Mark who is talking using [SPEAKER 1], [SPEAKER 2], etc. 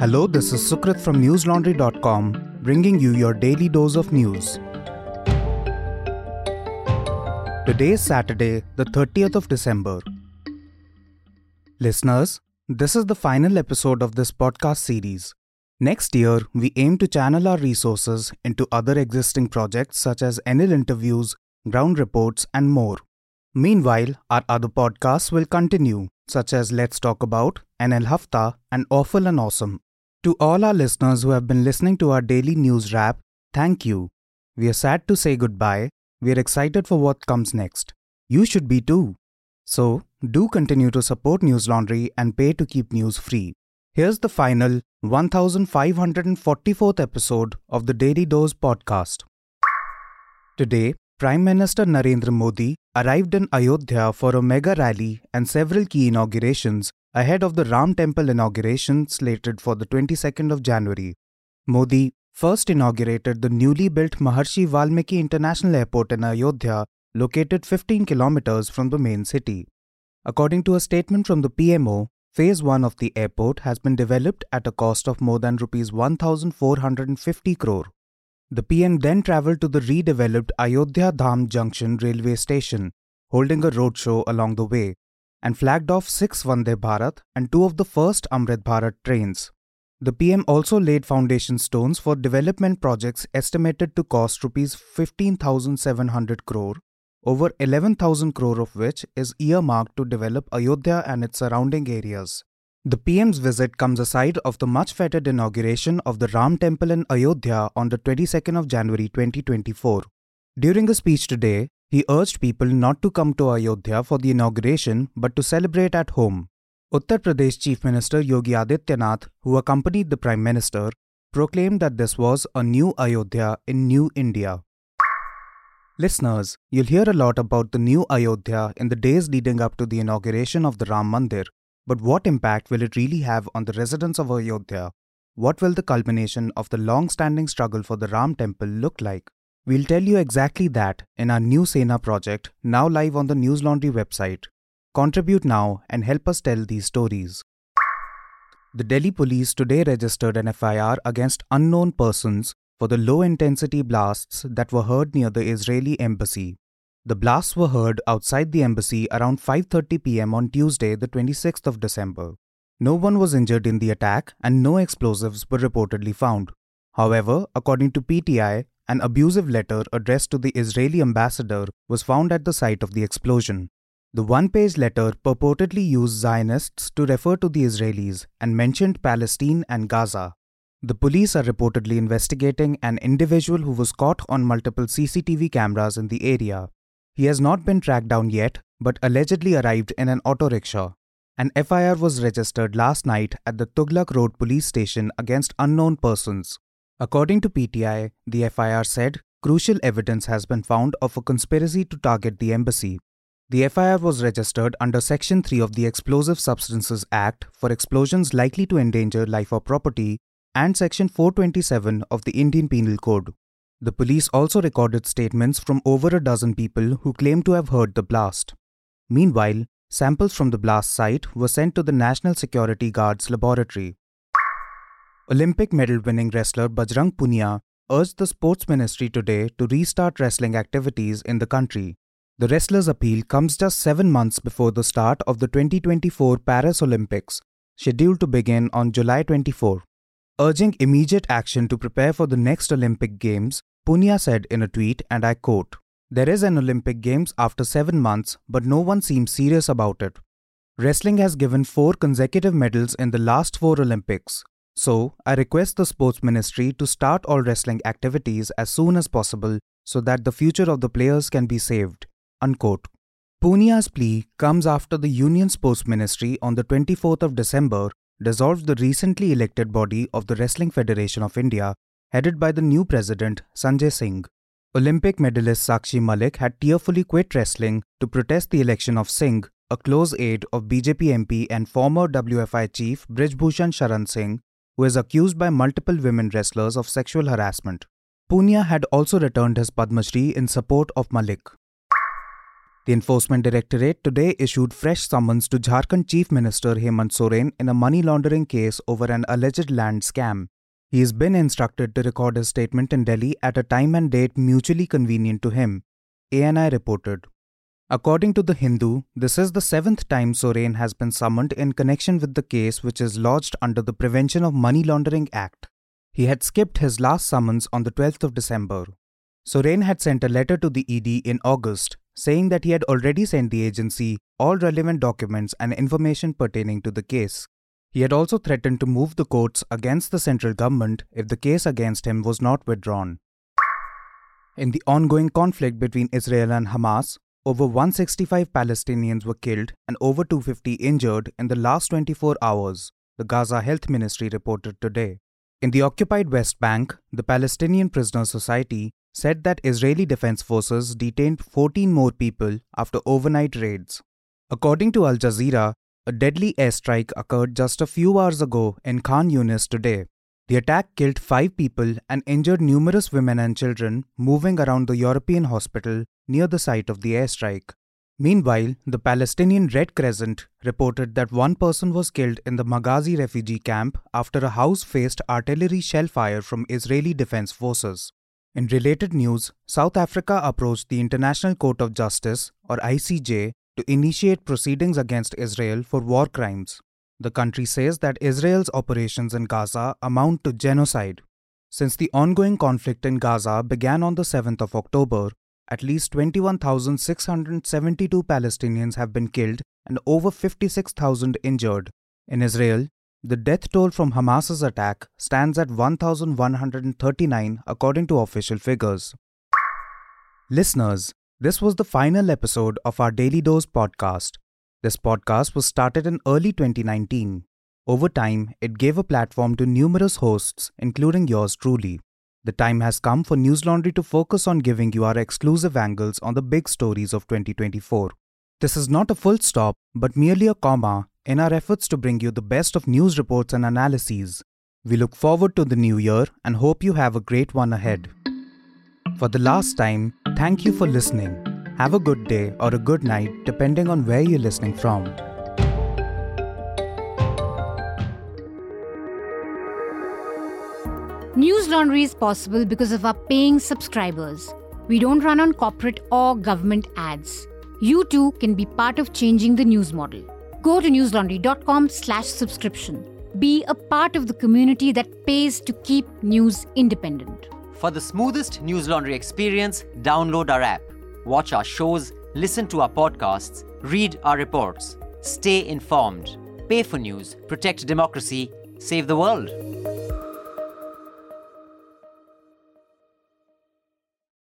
[SPEAKER 1] Hello, this is Sukrit from newslaundry.com, bringing you your daily dose of news. Today is Saturday, the 30th of December. Listeners, this is the final episode of this podcast series. Next year, we aim to channel our resources into other existing projects such as NL interviews, ground reports, and more. Meanwhile, our other podcasts will continue, such as Let's Talk About, NL Hafta, and Awful and Awesome. To all our listeners who have been listening to our daily news wrap, thank you. We are sad to say goodbye. We are excited for what comes next. You should be too. So, do continue to support News Laundry and pay to keep news free. Here's the final 1544th episode of the Daily Dose podcast. Today, Prime Minister Narendra Modi arrived in Ayodhya for a mega rally and several key inaugurations ahead of the Ram Temple inauguration slated for the 22nd of January. Modi first inaugurated the newly built Maharshi Valmiki International Airport in Ayodhya, located 15 kilometers from the main city. According to a statement from the PMO, Phase 1 of the airport has been developed at a cost of more than rupees 1450 crore. The PM then travelled to the redeveloped Ayodhya Dham Junction railway station, holding a roadshow along the way, and flagged off six Vande Bharat and two of the first Amrit Bharat trains. The PM also laid foundation stones for development projects estimated to cost rupees 15,700 crore, over 11,000 crore of which is earmarked to develop Ayodhya and its surrounding areas. The PM's visit comes aside of the much feted inauguration of the Ram Temple in Ayodhya on the 22nd of January 2024. During a speech today, he urged people not to come to Ayodhya for the inauguration but to celebrate at home. Uttar Pradesh Chief Minister Yogi Adityanath, who accompanied the Prime Minister, proclaimed that this was a new Ayodhya in New India. Listeners, you'll hear a lot about the new Ayodhya in the days leading up to the inauguration of the Ram Mandir. But what impact will it really have on the residents of Ayodhya? What will the culmination of the long standing struggle for the Ram Temple look like? We'll tell you exactly that in our NL Sena project, now live on the News Laundry website. Contribute now and help us tell these stories. The Delhi police today registered an FIR against unknown persons for the low intensity blasts that were heard near the Israeli embassy. The blasts were heard outside the embassy around 5:30 p.m. on Tuesday, the 26th of December. No one was injured in the attack and no explosives were reportedly found. However, according to PTI, an abusive letter addressed to the Israeli ambassador was found at the site of the explosion. The one page letter purportedly used Zionists to refer to the Israelis and mentioned Palestine and Gaza. The police are reportedly investigating an individual who was caught on multiple CCTV cameras in the area. He has not been tracked down yet, but allegedly arrived in an auto rickshaw. An FIR was registered last night at the Tughlaq Road police station against unknown persons. According to PTI, the FIR said crucial evidence has been found of a conspiracy to target the embassy. The FIR was registered under Section 3 of the Explosive Substances Act for explosions likely to endanger life or property and Section 427 of the Indian Penal Code. The police also recorded statements from over a dozen people who claim to have heard the blast. Meanwhile, samples from the blast site were sent to the National Security Guard's laboratory. Olympic medal winning wrestler Bajrang Punia urged the sports ministry today to restart wrestling activities in the country. The wrestler's appeal comes just seven months before the start of the 2024 Paris Olympics, scheduled to begin on July 24. Urging immediate action to prepare for the next Olympic Games, Punia said in a tweet, and I quote, There is an Olympic Games after seven months, but no one seems serious about it. Wrestling has given four consecutive medals in the last four Olympics, so, I request the sports ministry to start all wrestling activities as soon as possible so that the future of the players can be saved. Unquote. Punia's plea comes after the Union Sports Ministry on the 24th of December dissolved the recently elected body of the Wrestling Federation of India, headed by the new president Sanjay Singh. Olympic medalist Sakshi Malik had tearfully quit wrestling to protest the election of Singh, a close aide of BJP MP and former WFI chief Brijbhushan Sharan Singh, who is accused by multiple women wrestlers of sexual harassment. Punia had also returned his Padma Shri in support of Malik. The Enforcement Directorate today issued fresh summons to Jharkhand Chief Minister Hemant Soren in a money laundering case over an alleged land scam. He has been instructed to record his statement in Delhi at a time and date mutually convenient to him, ANI reported. According to The Hindu, this is the seventh time Soren has been summoned in connection with the case which is lodged under the Prevention of Money Laundering Act. He had skipped his last summons on the 12th of December. Soren had sent a letter to the ED in August saying that he had already sent the agency all relevant documents and information pertaining to the case. He had also threatened to move the courts against the central government if the case against him was not withdrawn. In the ongoing conflict between Israel and Hamas, over 165 Palestinians were killed and over 250 injured in the last 24 hours, the Gaza Health Ministry reported today. In the occupied West Bank, the Palestinian Prisoner Society said that Israeli Defense Forces detained 14 more people after overnight raids. According to Al Jazeera, a deadly airstrike occurred just a few hours ago in Khan Yunis today. The attack killed five people and injured numerous women and children moving around the European hospital near the site of the airstrike. Meanwhile, the Palestinian Red Crescent reported that one person was killed in the Maghazi refugee camp after a house faced artillery shell fire from Israeli Defense Forces. In related news, South Africa approached the International Court of Justice, or ICJ, to initiate proceedings against Israel for war crimes. The country says that Israel's operations in Gaza amount to genocide. Since the ongoing conflict in Gaza began on the 7th of October, at least 21,672 Palestinians have been killed and over 56,000 injured. In Israel, the death toll from Hamas's attack stands at 1,139 according to official figures. Listeners, this was the final episode of our Daily Dose podcast. This podcast was started in early 2019. Over time, it gave a platform to numerous hosts, including yours truly. The time has come for News Laundry to focus on giving you our exclusive angles on the big stories of 2024. This is not a full stop, but merely a comma in our efforts to bring you the best of news reports and analyses. We look forward to the new year and hope you have a great one ahead. For the last time, thank you for listening. Have a good day or a good night, depending on where you're listening from.
[SPEAKER 2] News Laundry is possible because of our paying subscribers. We don't run on corporate or government ads. You too can be part of changing the news model. Go to newslaundry.com slash subscription. Be a part of the community that pays to keep news independent.
[SPEAKER 3] For the smoothest News Laundry experience, download our app. Watch our shows, listen to our podcasts, read our reports. Stay informed. Pay for news, protect democracy, save the world.